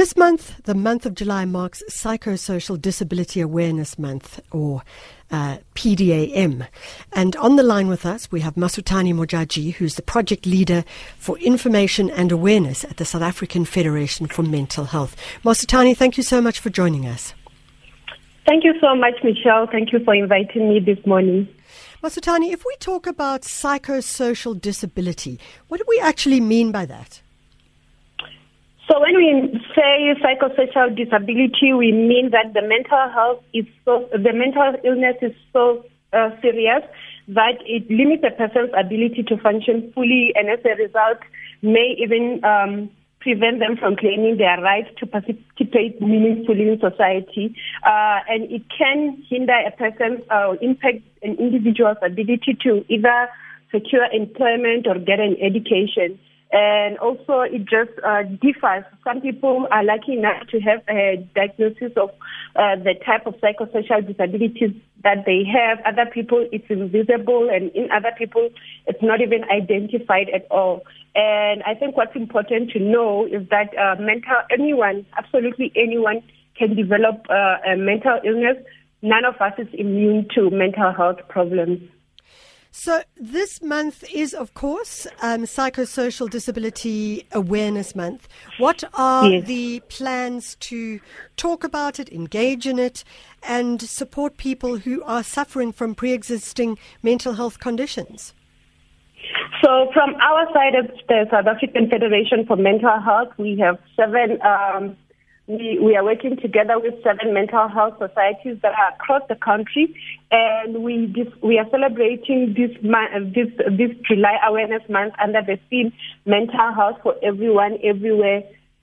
This month, the month of July, marks Psychosocial Disability Awareness Month, or uh, PDAM. And on the line with us, we have Masutane Modjadji, who's the project leader for information and awareness at the South African Federation for Mental Health. Masutane, thank you so much for joining us. Thank you so much, Michelle. Thank you for inviting me this morning. Masutane, if we talk about psychosocial disability, what do we actually mean by that? So when we say psychosocial disability, we mean that the mental health is so, the mental illness is so uh, serious that it limits a person's ability to function fully, and as a result, may even um, prevent them from claiming their right to participate meaningfully in society. Uh, and it can hinder a person, uh, impact an individual's ability to either secure employment or get an education. And also, it just uh, differs. Some people are lucky enough to have a diagnosis of uh, the type of psychosocial disabilities that they have. Other people, it's invisible, and in other people, it's not even identified at all. And I think what's important to know is that uh, mental anyone, absolutely anyone, can develop uh, a mental illness. None of us is immune to mental health problems. So, this month is, of course, um, Psychosocial Disability Awareness Month. What are yes. the plans to talk about it, engage in it, and support people who are suffering from pre existing mental health conditions? So, from our side of the South African Federation for Mental Health, we have seven um, we, we are working together with seven mental health societies that are across the country, and we this, we are celebrating this month, this this July Awareness Month under the theme "Mental Health for Everyone, Everywhere."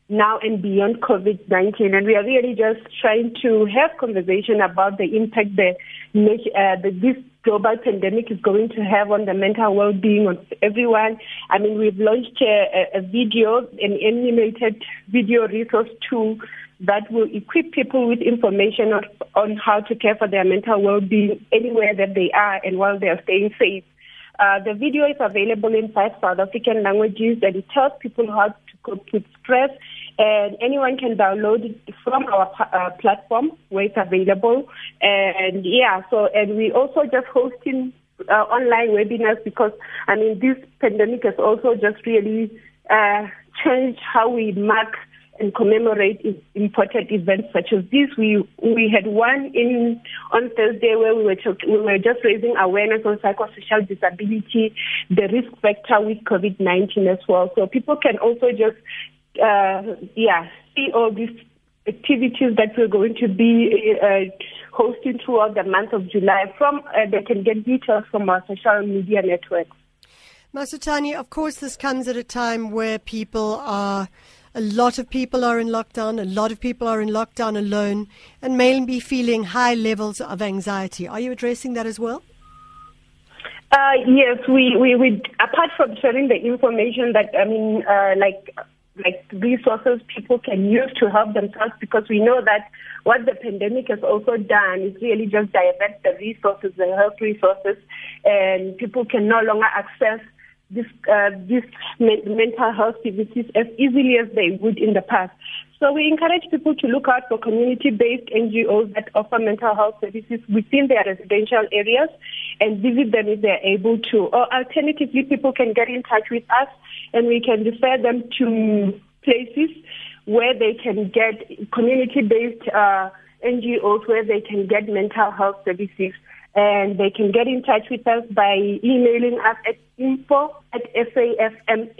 Now and beyond COVID 19. And we are really just trying to have conversation about the impact the, uh, the, this global pandemic is going to have on the mental well being of everyone. I mean, we've launched a, a video, an animated video resource tool that will equip people with information on, on how to care for their mental well-being anywhere that they are and while they are staying safe. Uh, the video is available in five South African languages and it tells people how to cope with stress and anyone can download it from our uh, platform where it's available. And yeah, so, and we also just hosting uh, online webinars because, I mean, this pandemic has also just really uh, changed how we mark and commemorate important events such as this. We we had one in on Thursday where we were talk, we were just raising awareness on psychosocial disability, the risk factor with COVID nineteen as well. So people can also just uh, yeah see all these activities that we're going to be uh, hosting throughout the month of July. From uh, they can get details from our social media networks. Masutane, of course, this comes at a time where people are a lot of people are in lockdown, a lot of people are in lockdown alone, and may be feeling high levels of anxiety. Are you addressing that as well? Uh, yes, we, we, we, apart from sharing the information that, I mean, uh, like, like resources people can use to help themselves because we know that what the pandemic has also done is really just divert the resources, the health resources, and people can no longer access this, uh, this mental health services as easily as they would in the past. So we encourage people to look out for community-based NGOs that offer mental health services within their residential areas and visit them if they're able to. Or alternatively, people can get in touch with us and we can refer them to places where they can get community-based uh, NGOs where they can get mental health services and they can get in touch with us by emailing us at info at safmh.org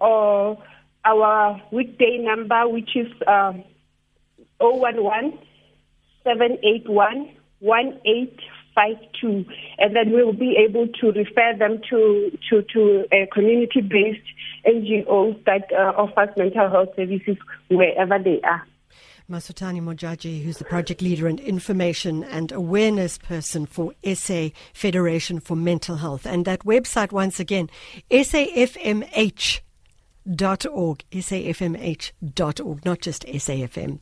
or our weekday number, which is um, 011 781 1852. And then we'll be able to refer them to, to, to a community based NGOs that uh, offers mental health services wherever they are. Masutane Modjadji, who's the project leader and information and awareness person for SA Federation for Mental Health. And that website, once again, safmh.org, safmh.org, not just SAFM.